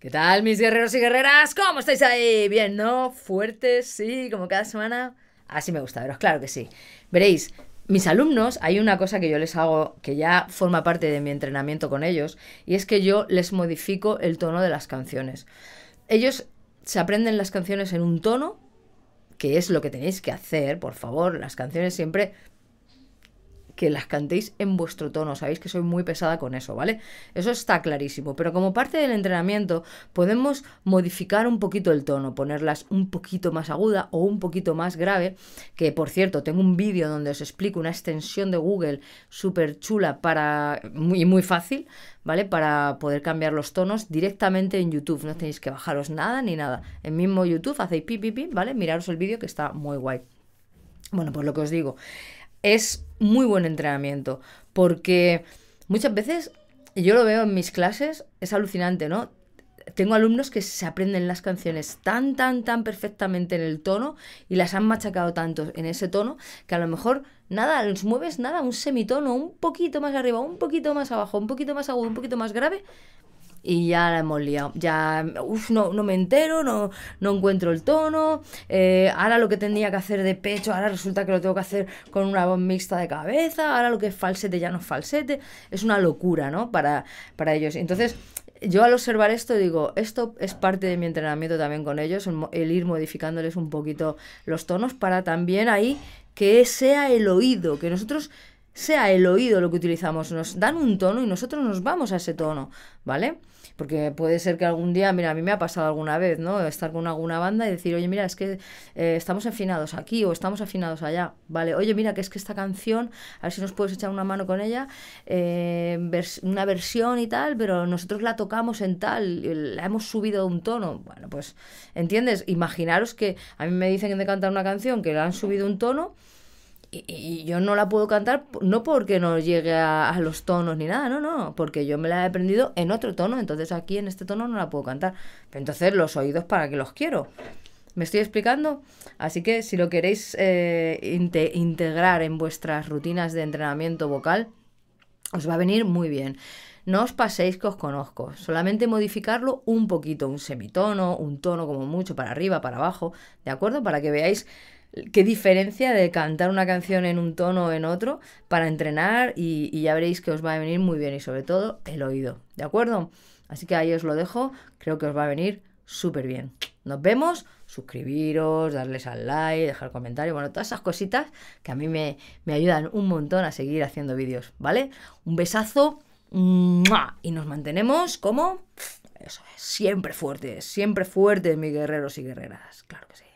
¿Qué tal, mis guerreros y guerreras? ¿Cómo estáis ahí? Bien, ¿no? Fuertes, sí, como cada semana. Así me gusta veros, claro que sí. Veréis, mis alumnos, hay una cosa que yo les hago que ya forma parte de mi entrenamiento con ellos, y es que yo les modifico el tono de las canciones. Ellos se aprenden las canciones en un tono, que es lo que tenéis que hacer, por favor. Las canciones siempre que las cantéis en vuestro tono. Sabéis que soy muy pesada con eso, ¿vale? Eso está clarísimo. Pero como parte del entrenamiento podemos modificar un poquito el tono, ponerlas un poquito más aguda o un poquito más grave. Que por cierto, tengo un vídeo donde os explico una extensión de Google súper chula para. muy, muy fácil, ¿vale? Para poder cambiar los tonos directamente en YouTube. No tenéis que bajaros nada ni nada. En mismo YouTube hacéis pi, pi, pi, ¿vale? Miraros el vídeo que está muy guay. Bueno, pues lo que os digo es muy buen entrenamiento, porque muchas veces, yo lo veo en mis clases, es alucinante, ¿no? Tengo alumnos que se aprenden las canciones tan, tan, tan perfectamente en el tono y las han machacado tanto en ese tono que a lo mejor nada, los mueves nada, un semitono, un poquito más arriba, un poquito más abajo, un poquito más agudo, un poquito más grave y ya la hemos liado. Ya, uff, no, no me entero, no, no encuentro el tono. Eh, ahora lo que tendría que hacer de pecho, ahora resulta que lo tengo que hacer con una voz mixta de cabeza. Ahora lo que es falsete ya no es falsete. Es una locura, ¿no? Para, para ellos. Entonces, yo al observar esto digo, esto es parte de mi entrenamiento también con ellos, el ir modificándoles un poquito los tonos para también ahí que sea el oído, que nosotros sea el oído lo que utilizamos. Nos dan un tono y nosotros nos vamos a ese tono, ¿vale? Porque puede ser que algún día, mira, a mí me ha pasado alguna vez, ¿no? Estar con alguna banda y decir, oye, mira, es que eh, estamos afinados aquí o estamos afinados allá, ¿vale? Oye, mira, que es que esta canción, a ver si nos puedes echar una mano con ella, eh, una versión y tal, pero nosotros la tocamos en tal, la hemos subido un tono. Bueno, pues, ¿entiendes? Imaginaros que a mí me dicen de cantar una canción que la han subido un tono y, yo no la puedo cantar no porque no llegue a, los tonos ni nada, no, no, porque yo me la he aprendido en otro tono, entonces aquí en este tono no la puedo cantar. entonces los oídos para que los quiero. ¿Me estoy explicando? Así que si lo queréis eh, integrar en vuestras rutinas de entrenamiento vocal, os va a venir muy bien. No os paséis que os conozco, solamente modificarlo un poquito, un semitono, un tono como mucho para arriba, para abajo, ¿de acuerdo? Para que veáis qué diferencia de cantar una canción en un tono o en otro para entrenar y, ya veréis que os va a venir muy bien y sobre todo el oído, ¿de acuerdo? Así que ahí os lo dejo, creo que os va a venir súper bien. Nos vemos, suscribiros, darles al like, dejar comentario, bueno, todas esas cositas que a mí me, me ayudan un montón a seguir haciendo vídeos, ¿vale? Un besazo y nos mantenemos como... Eso es, siempre fuertes, siempre fuertes, mis guerreros y guerreras, claro que sí.